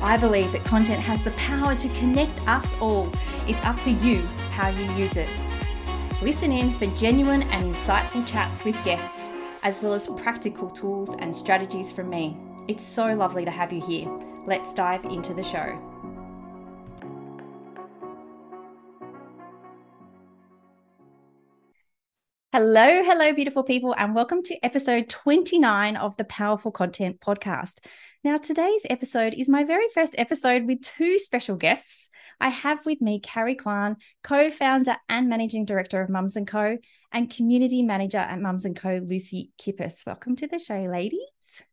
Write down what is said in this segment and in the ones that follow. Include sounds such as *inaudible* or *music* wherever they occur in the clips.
I believe that content has the power to connect us all. It's up to you how you use it. Listen in for genuine and insightful chats with guests, as well as practical tools and strategies from me. It's so lovely to have you here. Let's dive into the show. Hello, hello, beautiful people, and welcome to episode 29 of the Powerful Content Podcast. Now, today's episode is my very first episode with two special guests. I have with me Carrie Kwan, co-founder and managing director of Mums & Co, and community manager at Mums & Co, Lucy Kippist. Welcome to the show, ladies.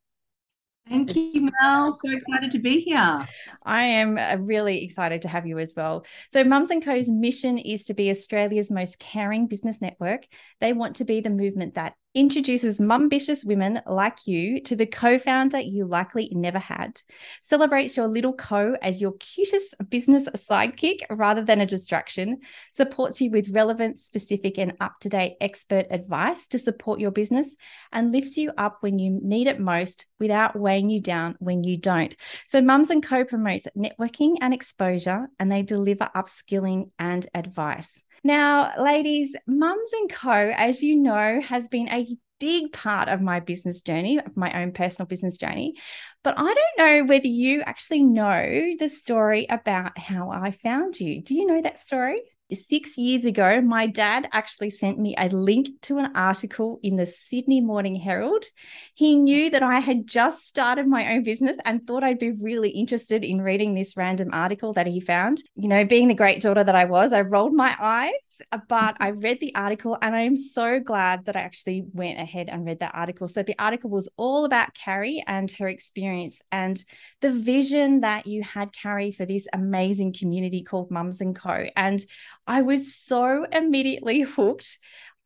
Thank you, Mel. So excited to be here. I am uh, really excited to have you as well. So, Mums and Co.'s mission is to be Australia's most caring business network. They want to be the movement that introduces mumbitious women like you to the co founder you likely never had, celebrates your little co as your cutest business sidekick rather than a distraction, supports you with relevant, specific, and up to date expert advice to support your business, and lifts you up when you need it most without weighing you down when you don't. So, Mums and Co promotes networking and exposure, and they deliver upskilling and advice. Now, ladies, Mums and Co, as you know, has been a big part of my business journey, of my own personal business journey. But I don't know whether you actually know the story about how I found you. Do you know that story? Six years ago, my dad actually sent me a link to an article in the Sydney Morning Herald. He knew that I had just started my own business and thought I'd be really interested in reading this random article that he found. You know, being the great daughter that I was, I rolled my eyes, but I read the article and I am so glad that I actually went ahead and read that article. So the article was all about Carrie and her experience and the vision that you had, Carrie, for this amazing community called Mums and Co. And I was so immediately *laughs* hooked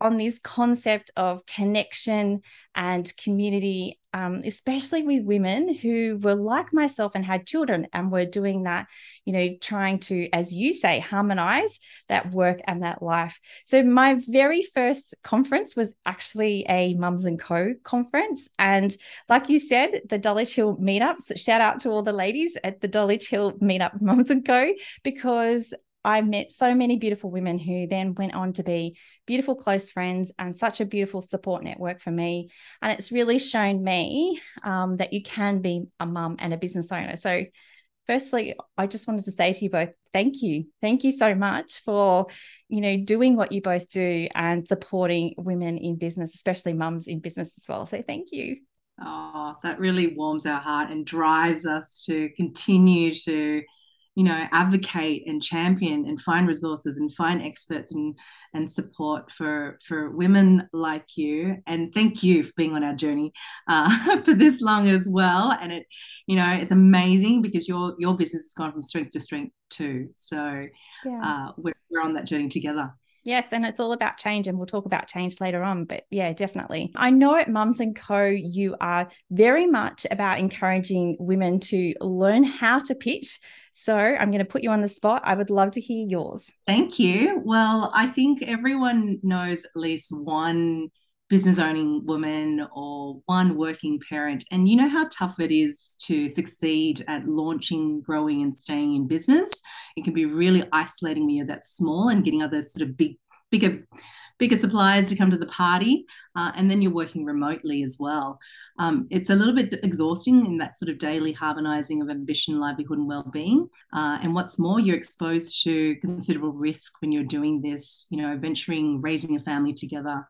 on this concept of connection and community, um, especially with women who were like myself and had children and were doing that, you know, trying to, as you say, harmonize that work and that life. So, my very first conference was actually a Mums and Co conference. And like you said, the Dulwich Hill meetups, shout out to all the ladies at the Dulwich Hill meetup, *laughs* Mums and Co, because I met so many beautiful women who then went on to be beautiful close friends and such a beautiful support network for me. And it's really shown me um, that you can be a mum and a business owner. So, firstly, I just wanted to say to you both, thank you. Thank you so much for, you know, doing what you both do and supporting women in business, especially mums in business as well. So, thank you. Oh, that really warms our heart and drives us to continue to you know advocate and champion and find resources and find experts and and support for for women like you and thank you for being on our journey uh, *laughs* for this long as well and it you know it's amazing because your your business has gone from strength to strength too so yeah. uh, we're, we're on that journey together Yes, and it's all about change, and we'll talk about change later on. But yeah, definitely. I know at Mums and Co, you are very much about encouraging women to learn how to pitch so I'm going to put you on the spot. I would love to hear yours. Thank you. Well, I think everyone knows at least one business owning woman or one working parent. And you know how tough it is to succeed at launching, growing, and staying in business. It can be really isolating when you're that small and getting other sort of big, bigger bigger suppliers to come to the party, uh, and then you're working remotely as well. Um, it's a little bit exhausting in that sort of daily harmonizing of ambition, livelihood, and well-being. Uh, and what's more, you're exposed to considerable risk when you're doing this. You know, venturing, raising a family together.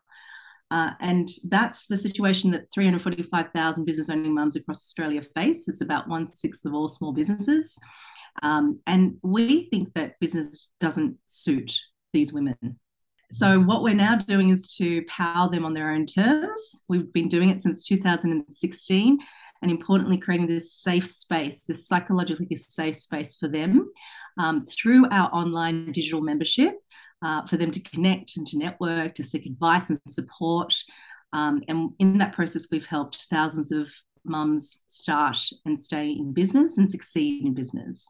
Uh, and that's the situation that 345,000 business owning mums across Australia face. It's about one sixth of all small businesses. Um, and we think that business doesn't suit these women. So, what we're now doing is to power them on their own terms. We've been doing it since 2016. and importantly, creating this safe space, this psychologically safe space for them um, through our online digital membership uh, for them to connect and to network, to seek advice and support. Um, and in that process, we've helped thousands of mums start and stay in business and succeed in business.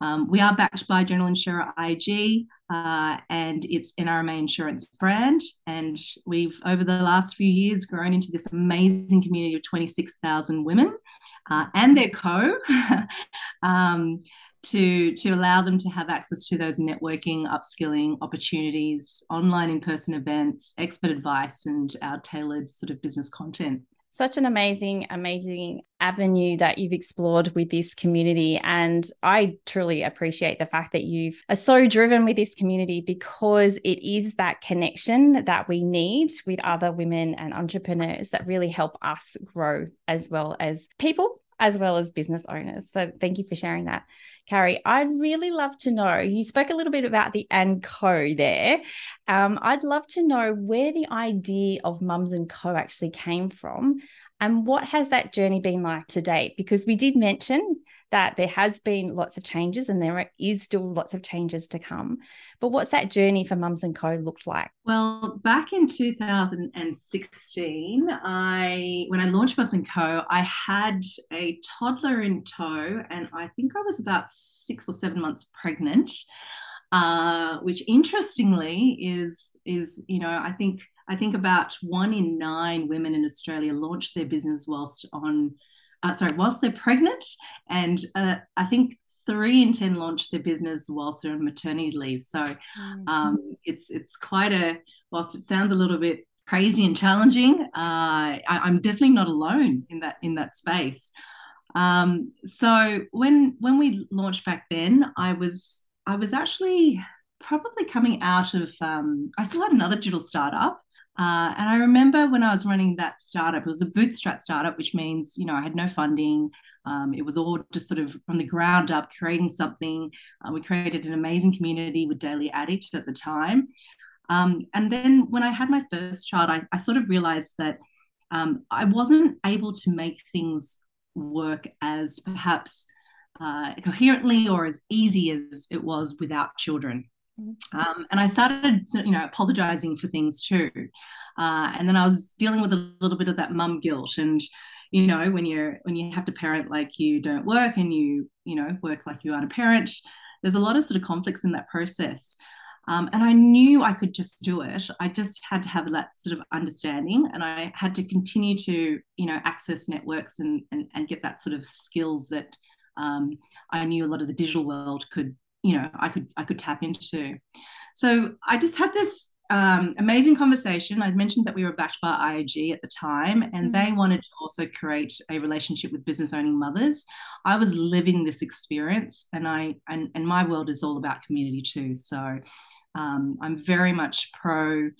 Um, we are backed by general insurer IAG uh, and its NRMA insurance brand. And we've, over the last few years, grown into this amazing community of 26,000 women uh, and their co. *laughs* um, to to allow them to have access to those networking upskilling opportunities online in-person events expert advice and our tailored sort of business content such an amazing amazing avenue that you've explored with this community. And i truly appreciate the fact that you've are so driven with this community because it is that connection that we need with other women and entrepreneurs that really help us grow as well as people as well as business owners so thank you for sharing that Carrie, I'd really love to know. You spoke a little bit about the and co there. Um, I'd love to know where the idea of Mums and Co actually came from, and what has that journey been like to date? Because we did mention that there has been lots of changes and there is still lots of changes to come. But what's that journey for Mums and Co looked like? Well, back in 2016, I when I launched Mums and Co, I had a toddler in tow, and I think I was about six or seven months pregnant. Uh, which interestingly is is you know I think I think about one in nine women in Australia launch their business whilst on uh, sorry, whilst they're pregnant, and uh, I think three in ten launch their business whilst they're on maternity leave. So mm-hmm. um, it's it's quite a whilst it sounds a little bit crazy and challenging, uh, I, am definitely not alone in that in that space. Um, so when when we launched back then, I was I was actually probably coming out of um, I still had another digital startup uh, and I remember when I was running that startup, it was a bootstrap startup, which means, you know, I had no funding. Um, it was all just sort of from the ground up, creating something. Uh, we created an amazing community with Daily Addict at the time. Um, and then when I had my first child, I, I sort of realized that um, I wasn't able to make things work as perhaps uh, coherently or as easy as it was without children. Um, and I started, you know, apologizing for things too. Uh, and then I was dealing with a little bit of that mum guilt. And, you know, when you're when you have to parent like you don't work and you, you know, work like you aren't a parent, there's a lot of sort of conflicts in that process. Um, and I knew I could just do it. I just had to have that sort of understanding, and I had to continue to, you know, access networks and and, and get that sort of skills that um, I knew a lot of the digital world could you know I could I could tap into. So I just had this um, amazing conversation. I mentioned that we were backed by IAG at the time, and mm-hmm. they wanted to also create a relationship with business owning mothers. I was living this experience, and I and, and my world is all about community too. So um, I'm very much pro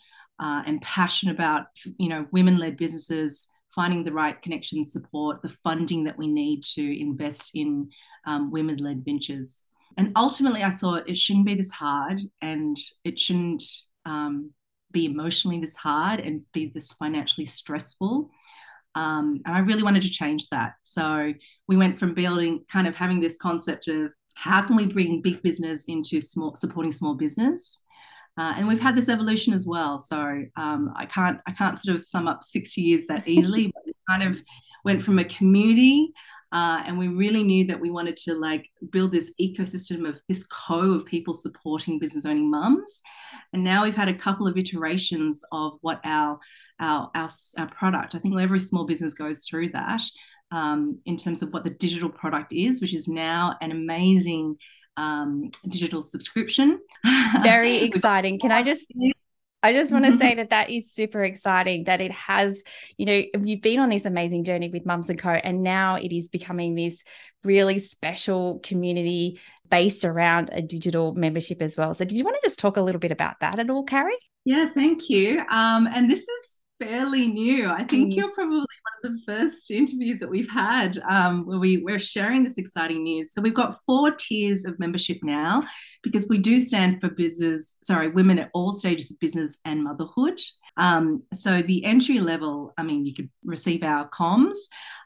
uh, and passionate about you know women led businesses finding the right connection support, the funding that we need to invest in um, women led ventures and ultimately i thought it shouldn't be this hard and it shouldn't um, be emotionally this hard and be this financially stressful. Um, and i really wanted to change that. So we went from building kind of having this concept of how can we bring big business into small supporting small business? Uh, and we've had this evolution as well. So um, i can't i can't sort of sum up 60 years that easily *laughs* but it kind of went from a community uh, and we really knew that we wanted to like build this ecosystem of this co of people supporting business owning mums. And now we've had a couple of iterations of what our our, our, our product. I think every small business goes through that um, in terms of what the digital product is, which is now an amazing um, digital subscription. *laughs* Very exciting. Can I just I just want to mm-hmm. say that that is super exciting that it has, you know, you've been on this amazing journey with Mums and Co. And now it is becoming this really special community based around a digital membership as well. So, did you want to just talk a little bit about that at all, Carrie? Yeah, thank you. Um, and this is fairly new. I think mm. you're probably one of the first interviews that we've had um, where we, we're sharing this exciting news. So we've got four tiers of membership now because we do stand for business, sorry, women at all stages of business and motherhood. Um, so the entry level, I mean, you could receive our comms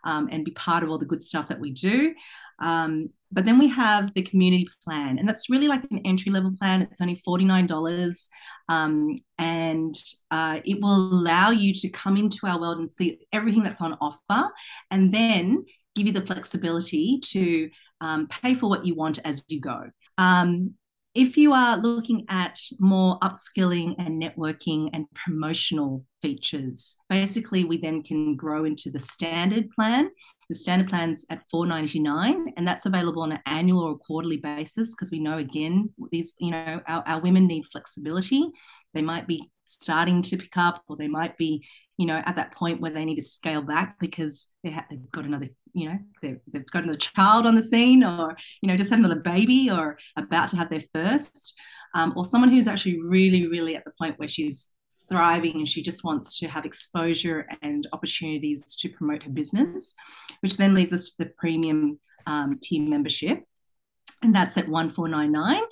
um, and be part of all the good stuff that we do. Um, but then we have the community plan, and that's really like an entry level plan. It's only $49. Um, and uh, it will allow you to come into our world and see everything that's on offer, and then give you the flexibility to um, pay for what you want as you go. Um, if you are looking at more upskilling and networking and promotional features, basically we then can grow into the standard plan. The standard plan's at $4.99, and that's available on an annual or quarterly basis because we know again these, you know, our, our women need flexibility. They might be starting to pick up, or they might be you know, at that point where they need to scale back because they have, they've got another, you know, they've, they've got another child on the scene or, you know, just had another baby or about to have their first, um, or someone who's actually really, really at the point where she's thriving and she just wants to have exposure and opportunities to promote her business, which then leads us to the premium um, team membership. And that's at 1499.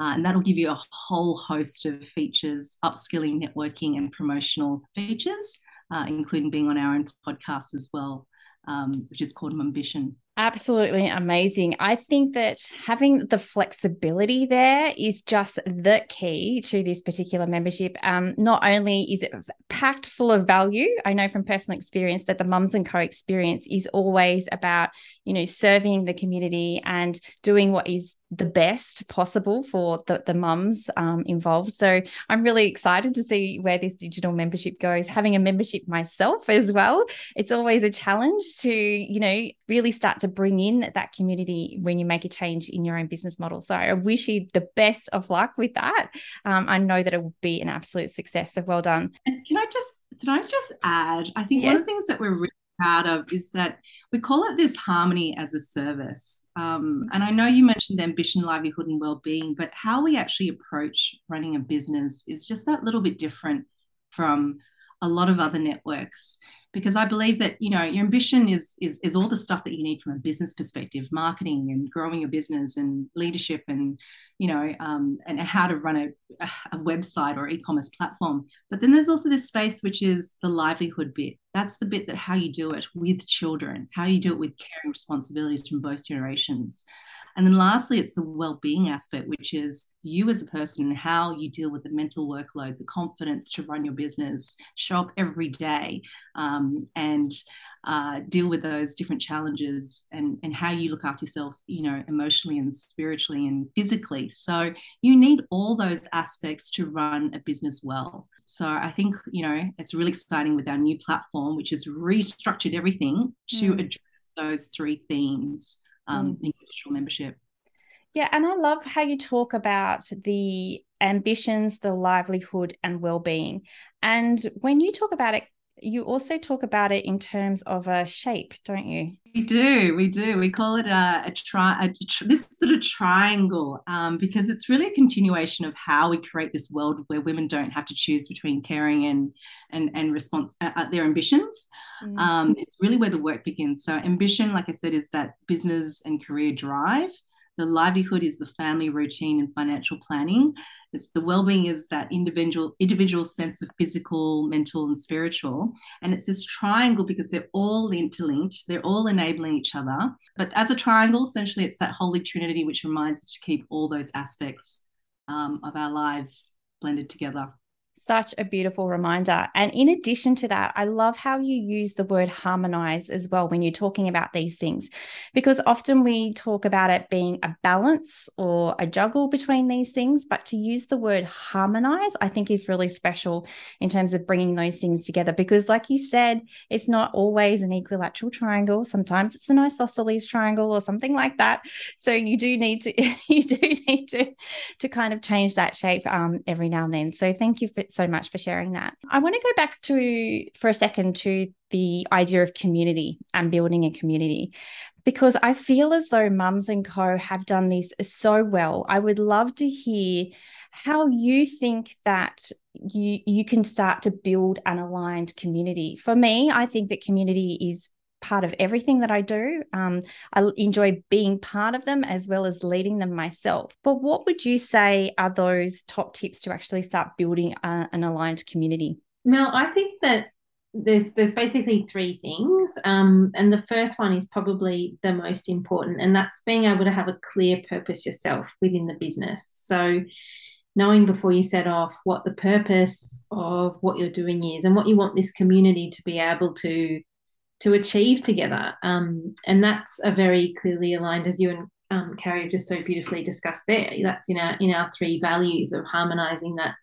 Uh, and that'll give you a whole host of features, upskilling, networking, and promotional features uh, including being on our own podcast as well, um, which is called Mumbition. Absolutely amazing. I think that having the flexibility there is just the key to this particular membership. Um, not only is it packed full of value, I know from personal experience that the Mums and Co experience is always about, you know, serving the community and doing what is the best possible for the, the mums um, involved. So I'm really excited to see where this digital membership goes. Having a membership myself as well, it's always a challenge to, you know, really start to bring in that community when you make a change in your own business model. So I wish you the best of luck with that. Um, I know that it will be an absolute success. So well done. And can I just, can I just add? I think yes. one of the things that we're really proud of is that we call it this harmony as a service. Um, and I know you mentioned the ambition, livelihood, and well-being, but how we actually approach running a business is just that little bit different from a lot of other networks because I believe that you know your ambition is is is all the stuff that you need from a business perspective, marketing and growing your business and leadership and you know um, and how to run a, a website or e-commerce platform. But then there's also this space which is the livelihood bit. That's the bit that how you do it with children, how you do it with caring responsibilities from both generations. And then lastly, it's the well-being aspect, which is you as a person and how you deal with the mental workload, the confidence to run your business, show up every day, um, and uh, deal with those different challenges and, and how you look after yourself, you know, emotionally and spiritually and physically. So you need all those aspects to run a business well. So I think, you know, it's really exciting with our new platform, which has restructured everything to mm. address those three themes um, mm. digital membership. Yeah, and I love how you talk about the ambitions, the livelihood, and well-being. And when you talk about it, you also talk about it in terms of a shape, don't you? We do, we do. We call it a, a try, a, this sort of triangle, um, because it's really a continuation of how we create this world where women don't have to choose between caring and and and response uh, uh their ambitions. Mm. Um, it's really where the work begins. So ambition, like I said, is that business and career drive. The livelihood is the family routine and financial planning. It's the well-being is that individual individual sense of physical, mental, and spiritual. And it's this triangle because they're all interlinked. They're all enabling each other. But as a triangle, essentially, it's that holy trinity which reminds us to keep all those aspects um, of our lives blended together. Such a beautiful reminder. And in addition to that, I love how you use the word harmonize as well when you're talking about these things, because often we talk about it being a balance or a juggle between these things. But to use the word harmonize, I think is really special in terms of bringing those things together. Because, like you said, it's not always an equilateral triangle. Sometimes it's an isosceles triangle or something like that. So you do need to, *laughs* you do need to, to kind of change that shape um, every now and then. So thank you for so much for sharing that. I want to go back to, for a second, to the idea of community and building a community because I feel as though Mums and Co have done this so well. I would love to hear how you think that you you can start to build an aligned community. For me, I think that community is part of everything that I do. Um, I enjoy being part of them as well as leading them myself. But what would you say are those top tips to actually start building a, an aligned community? Mel, I think that there's there's basically three things, um, and the first one is probably the most important, and that's being able to have a clear purpose yourself within the business. So, knowing before you set off what the purpose of what you're doing is, and what you want this community to be able to to achieve together, um, and that's a very clearly aligned, as you and um, Carrie have just so beautifully discussed there. That's in our in our three values of harmonizing that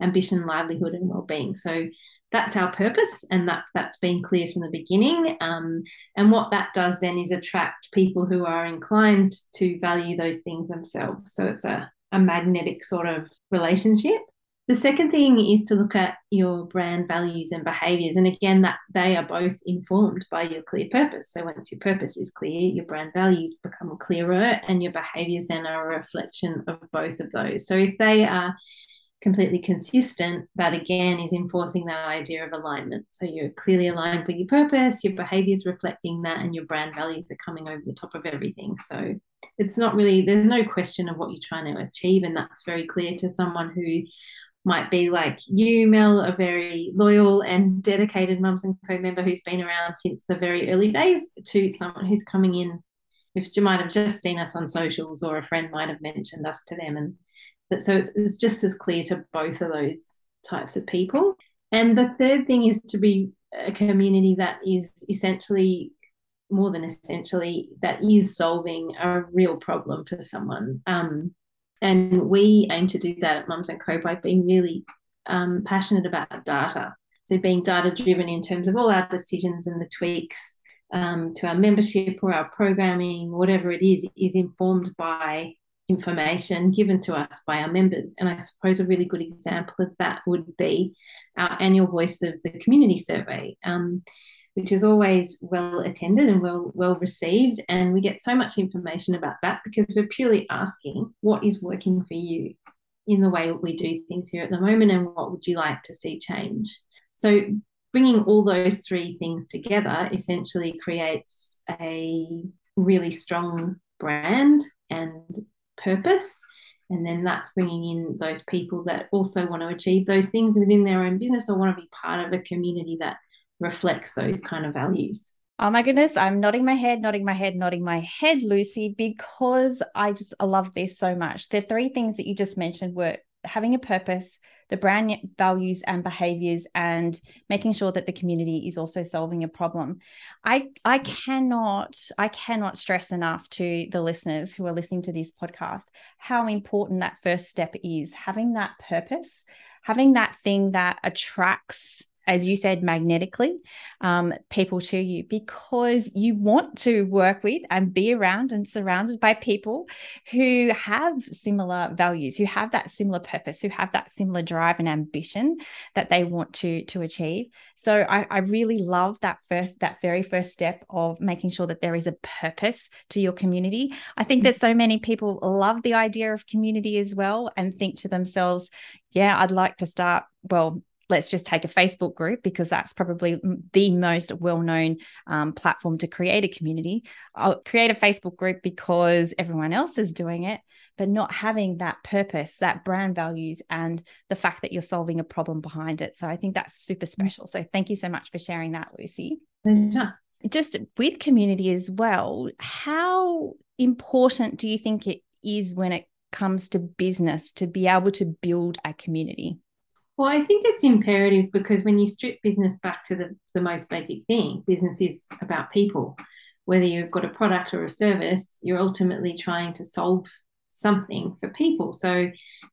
ambition, livelihood, and well-being. So that's our purpose, and that that's been clear from the beginning. Um, and what that does then is attract people who are inclined to value those things themselves. So it's a a magnetic sort of relationship. The second thing is to look at your brand values and behaviors. And again, that they are both informed by your clear purpose. So once your purpose is clear, your brand values become clearer and your behaviors then are a reflection of both of those. So if they are completely consistent, that again is enforcing that idea of alignment. So you're clearly aligned with your purpose, your behaviors reflecting that, and your brand values are coming over the top of everything. So it's not really, there's no question of what you're trying to achieve. And that's very clear to someone who might be like you, Mel, a very loyal and dedicated Mums and Co member who's been around since the very early days, to someone who's coming in. If you might have just seen us on socials, or a friend might have mentioned us to them, and that so it's, it's just as clear to both of those types of people. And the third thing is to be a community that is essentially more than essentially that is solving a real problem for someone. Um, and we aim to do that at Mums and Co by being really um, passionate about data. So being data driven in terms of all our decisions and the tweaks um, to our membership or our programming, whatever it is, is informed by information given to us by our members. And I suppose a really good example of that would be our annual Voice of the Community survey, um, which is always well attended and well well received. And we get so much information about that because we're purely asking what is working for you in the way we do things here at the moment, and what would you like to see change. So bringing all those three things together essentially creates a really strong brand and purpose. And then that's bringing in those people that also want to achieve those things within their own business or want to be part of a community that reflects those kind of values. Oh my goodness, I'm nodding my head, nodding my head, nodding my head, Lucy, because I just I love this so much. The three things that you just mentioned were having a purpose, the brand values and behaviors, and making sure that the community is also solving a problem. I I cannot I cannot stress enough to the listeners who are listening to this podcast how important that first step is having that purpose, having that thing that attracts as you said, magnetically um, people to you because you want to work with and be around and surrounded by people who have similar values, who have that similar purpose, who have that similar drive and ambition that they want to to achieve. So I, I really love that first, that very first step of making sure that there is a purpose to your community. I think that so many people love the idea of community as well and think to themselves, yeah, I'd like to start well let's just take a Facebook group because that's probably the most well known um, platform to create a community. I'll create a Facebook group because everyone else is doing it, but not having that purpose, that brand values, and the fact that you're solving a problem behind it. So I think that's super mm. special. So thank you so much for sharing that, Lucy. Yeah. Just with community as well, how important do you think it is when it comes to business to be able to build a community? Well, I think it's imperative because when you strip business back to the, the most basic thing, business is about people. Whether you've got a product or a service, you're ultimately trying to solve something for people. So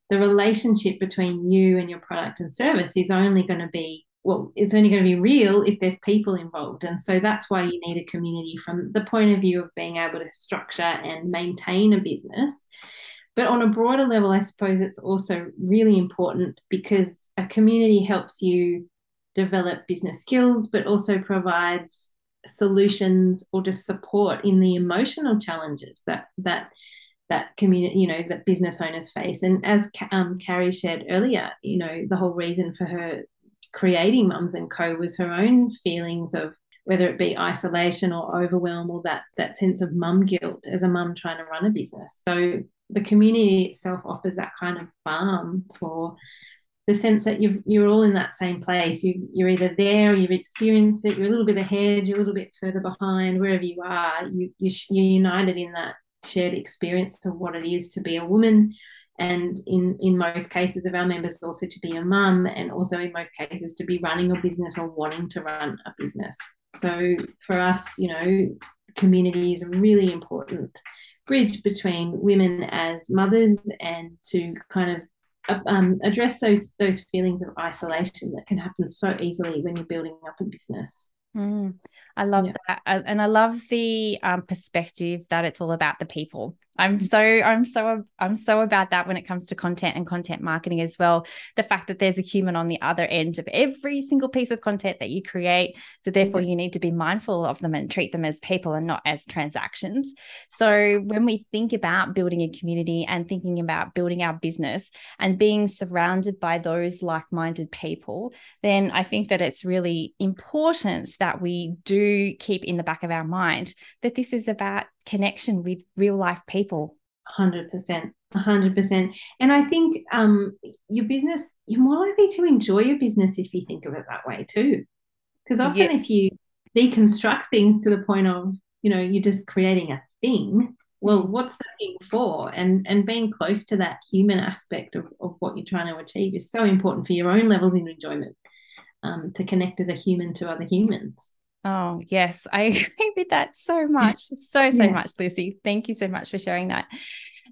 the relationship between you and your product and service is only going to be well, it's only going to be real if there's people involved. And so that's why you need a community from the point of view of being able to structure and maintain a business. But on a broader level, I suppose it's also really important because a community helps you develop business skills, but also provides solutions or just support in the emotional challenges that that that community, you know, that business owners face. And as um, Carrie shared earlier, you know, the whole reason for her creating Mums and Co was her own feelings of whether it be isolation or overwhelm or that that sense of mum guilt as a mum trying to run a business. So the community itself offers that kind of balm for the sense that you've, you're all in that same place. You, you're either there, or you've experienced it, you're a little bit ahead, you're a little bit further behind, wherever you are, you, you, you're united in that shared experience of what it is to be a woman. And in, in most cases of our members, also to be a mum, and also in most cases to be running a business or wanting to run a business. So for us, you know, community is really important bridge between women as mothers and to kind of um, address those those feelings of isolation that can happen so easily when you're building up a business. Mm, I love yeah. that, and I love the um, perspective that it's all about the people. I'm so I'm so I'm so about that when it comes to content and content marketing as well. The fact that there's a human on the other end of every single piece of content that you create, so therefore mm-hmm. you need to be mindful of them and treat them as people and not as transactions. So when we think about building a community and thinking about building our business and being surrounded by those like-minded people, then I think that it's really important that we do keep in the back of our mind that this is about connection with real life people. 100%. 100%. And I think um, your business, you're more likely to enjoy your business if you think of it that way too. Because often, yes. if you deconstruct things to the point of, you know, you're just creating a thing, well, mm. what's the thing for? And and being close to that human aspect of, of what you're trying to achieve is so important for your own levels of enjoyment um, to connect as a human to other humans. Oh, yes. I *laughs* agree with that so much. So, so yeah. much, Lucy. Thank you so much for sharing that.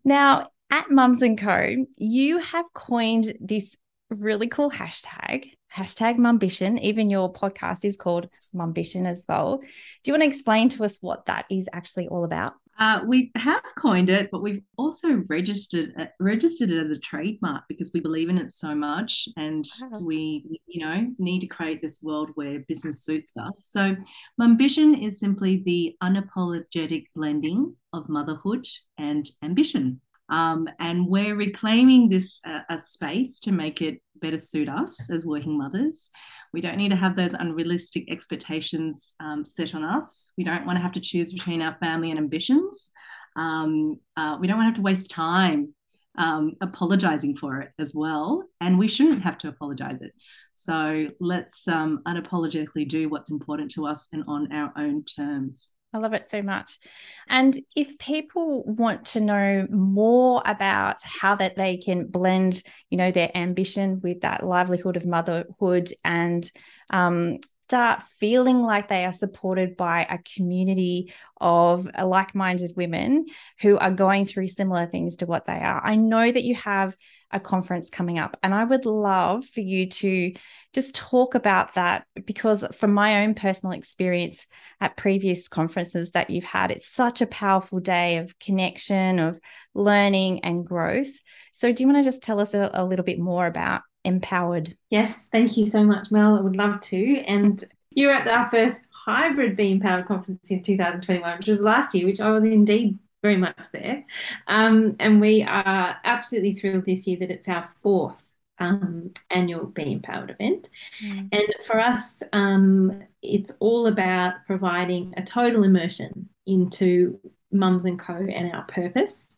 Now, at Mums and Co., you have coined this really cool hashtag, hashtag Mumbition. Even your podcast is called Mumbition as well. Do you want to explain to us what that is actually all about? Uh, we have coined it, but we've also registered uh, registered it as a trademark because we believe in it so much, and wow. we, you know, need to create this world where business suits us. So, Mumbition is simply the unapologetic blending of motherhood and ambition, um, and we're reclaiming this uh, a space to make it better suit us as working mothers. We don't need to have those unrealistic expectations um, set on us. We don't want to have to choose between our family and ambitions. Um, uh, we don't want to have to waste time um, apologizing for it as well. And we shouldn't have to apologize it. So let's um, unapologetically do what's important to us and on our own terms. I love it so much. And if people want to know more about how that they can blend, you know, their ambition with that livelihood of motherhood and um, start feeling like they are supported by a community of uh, like-minded women who are going through similar things to what they are. I know that you have a conference coming up and I would love for you to just talk about that because from my own personal experience at previous conferences that you've had it's such a powerful day of connection of learning and growth so do you want to just tell us a, a little bit more about MPowered yes thank you so much mel i would love to and you're at our first hybrid Be MPowered conference in 2021 which was last year which i was indeed very much there um, and we are absolutely thrilled this year that it's our fourth um, annual Be MPowered event. Mm. And for us, um, it's all about providing a total immersion into Mums and Co. and our purpose.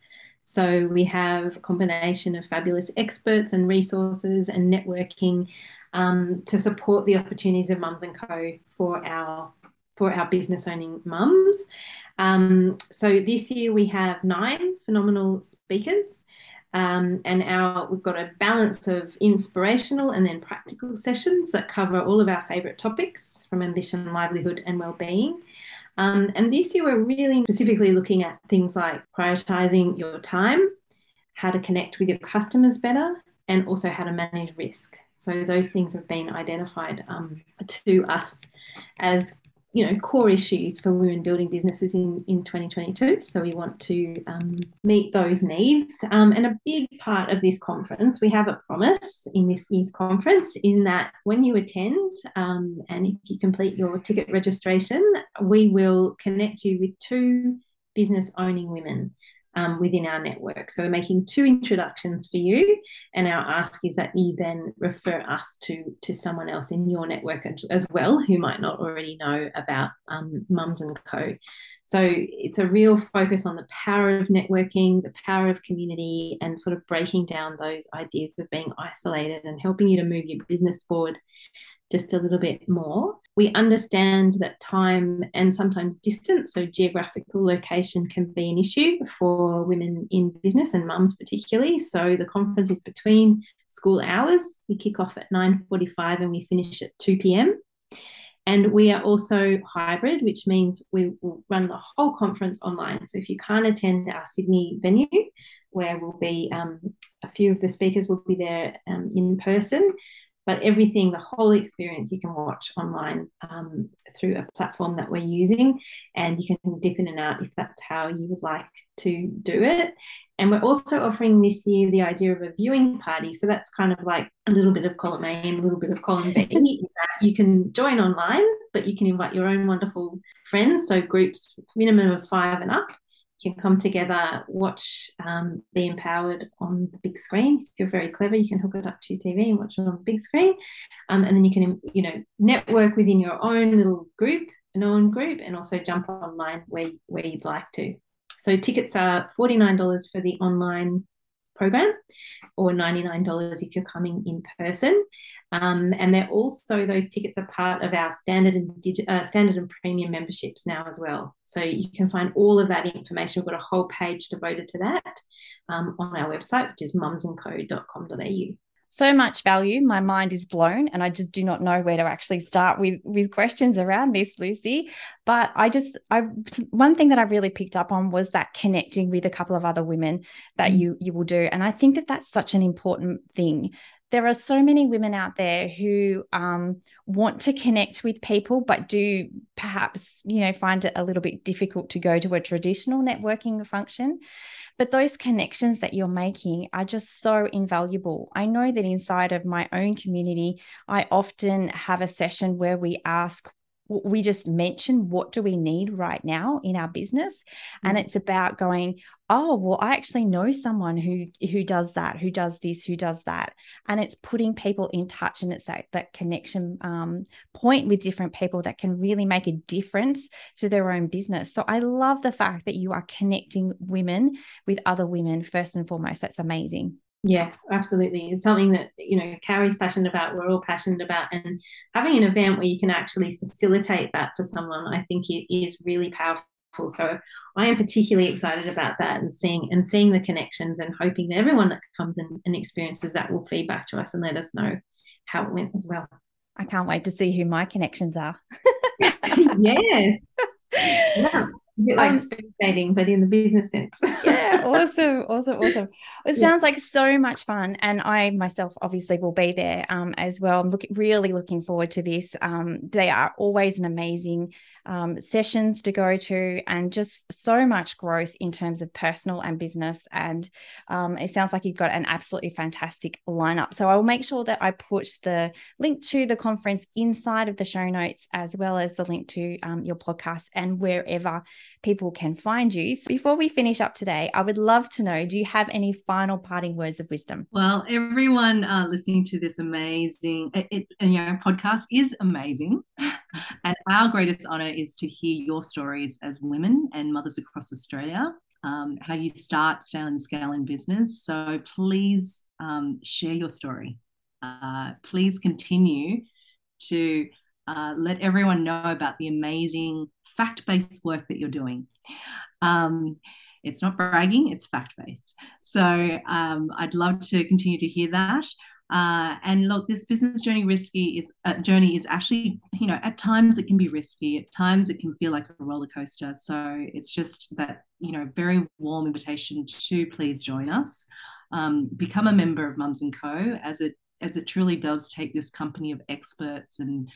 So we have a combination of fabulous experts and resources and networking um, to support the opportunities of Mums and Co. for our for our business owning mums. Um, so this year we have nine phenomenal speakers. Um, and our we've got a balance of inspirational and then practical sessions that cover all of our favourite topics from ambition, livelihood, and well-being. Um, and this year we're really specifically looking at things like prioritising your time, how to connect with your customers better, and also how to manage risk. So those things have been identified um, to us as you know core issues for women building businesses in in 2022 so we want to um, meet those needs. Um, and a big part of this conference we have a promise in this year's conference in that when you attend um, and if you complete your ticket registration we will connect you with two business owning women um, within our network. So we're making two introductions for you, and our ask is that you then refer us to to someone else in your network as well who might not already know about um, Mums and Co. So it's a real focus on the power of networking, the power of community, and sort of breaking down those ideas of being isolated and helping you to move your business forward just a little bit more. We understand that time and sometimes distance, so geographical location, can be an issue for women in business and mums particularly. So the conference is between school hours. We kick off at 9:45 and we finish at 2 p.m. And we are also hybrid, which means we will run the whole conference online. So if you can't attend our Sydney venue, where we'll be um, a few of the speakers will be there um, in person, but everything, the whole experience, you can watch online um, through a platform that we're using, and you can dip in and out if that's how you would like to do it. And we're also offering this year the idea of a viewing party. So that's kind of like a little bit of column A and a little bit of column B. *laughs* you can join online, but you can invite your own wonderful friends. So groups minimum of five and up can come together, watch um, Be MPowered on the big screen. If you're very clever, you can hook it up to your TV and watch it on the big screen. Um, and then you can, you know, network within your own little group, an own group, and also jump online where, where you'd like to. So tickets are $49 for the online program or $99 if you're coming in person. Um, and they're also those tickets are part of our standard and digi- uh, standard and premium memberships now as well. So you can find all of that information. We've got a whole page devoted to that um, on our website, which is mumsandco.com.au so much value. My mind is blown, and I just do not know where to actually start with with questions around this, Lucy. But I just, I one thing that I really picked up on was that connecting with a couple of other women that mm. you you will do, and I think that that's such an important thing there are so many women out there who um, want to connect with people, but do perhaps, you know, find it a little bit difficult to go to a traditional networking function. But those connections that you're making are just so invaluable. I know that inside of my own community, I often have a session where we ask we just mention what do we need right now in our business? And it's about going oh well i actually know someone who who does that who does this who does that. And it's putting people in touch and it's that that connection um, point with different people that can really make a difference to their own business. So i love the fact that you are connecting women with other women first and foremost. That's amazing yeah, absolutely. It's something that, you know, Carrie's passionate about, we're all passionate about. And having an event where you can actually facilitate that for someone, I think it is really powerful. So I am particularly excited about that and seeing and seeing the connections and hoping that everyone that comes in and experiences that will feed back to us and let us know how it went as well. I can't wait to see who my connections are. *laughs* yes. *laughs* Yeah like um, spectating, but in the business sense. *laughs* yeah, awesome, awesome, awesome. It yeah. sounds like so much fun, and I myself obviously will be there um, as well. I'm looking really looking forward to this. Um, they are always an amazing um, sessions to go to, and just so much growth in terms of personal and business. And um, it sounds like you've got an absolutely fantastic lineup. So I will make sure that I put the link to the conference inside of the show notes, as well as the link to um, your podcast and wherever people can find you. So before we finish up today, I would love to know do you have any final parting words of wisdom? Well, everyone uh, listening to this amazing, it, it, you know, podcast is amazing. *laughs* And our greatest honor is to hear your stories as women and mothers across Australia. Um, how you start, scale in business. So please um, share your story. Uh, please continue to uh, let everyone know about the amazing fact based work that you're doing. Um, it's not bragging, it's fact based. So um, I'd love to continue to hear that. Uh, and look, this business journey risky is uh, journey is actually, you know, at times it can be risky. At times it can feel like a roller coaster. So it's just that, you know, very warm invitation to please join us. Um, become a member of Mums and Co. as it as it truly does take this company of experts and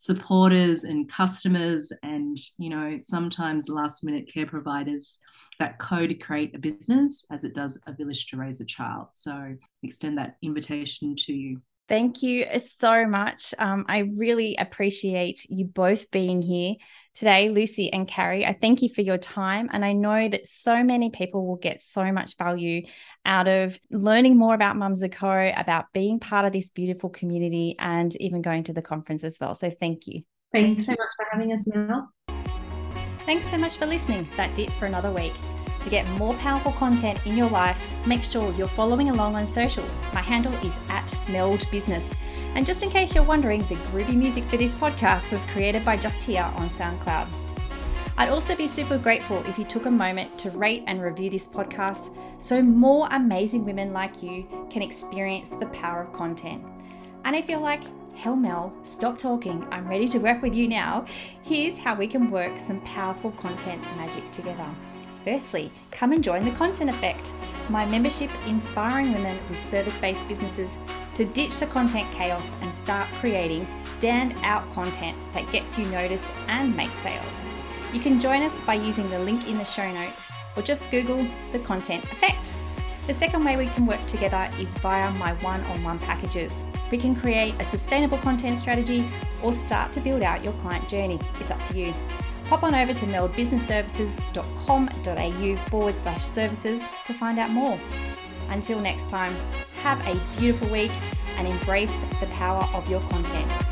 supporters and customers and you know sometimes last minute care providers that co-create a business as it does a village to raise a child. So extend that invitation to you. Thank you so much. Um, I really appreciate you both being here today, Lucy and Carrie. I thank you for your time. And I know that so many people will get so much value out of learning more about Mums Co, about being part of this beautiful community, and even going to the conference as well. So thank you. Thanks so much for having us, Mel. Thanks so much for listening. That's it for another week. To get more powerful content in your life, make sure you're following along on socials. My handle is at Meld Business. And just in case you're wondering, the groovy music for this podcast was created by Just Here on SoundCloud. I'd also be super grateful if you took a moment to rate and review this podcast so more amazing women like you can experience the power of content. And if you're like, hell Mel, stop talking, I'm ready to work with you now, here's how we can work some powerful content magic together. Firstly, come and join the Content Effect, my membership inspiring women with service based businesses to ditch the content chaos and start creating stand out content that gets you noticed and makes sales. You can join us by using the link in the show notes or just Google the Content Effect. The second way we can work together is via my one on one packages. We can create a sustainable content strategy or start to build out your client journey. It's up to you pop on over to meldbusinessservices.com.au forward slash services to find out more. Until next time, have a beautiful week and embrace the power of your content.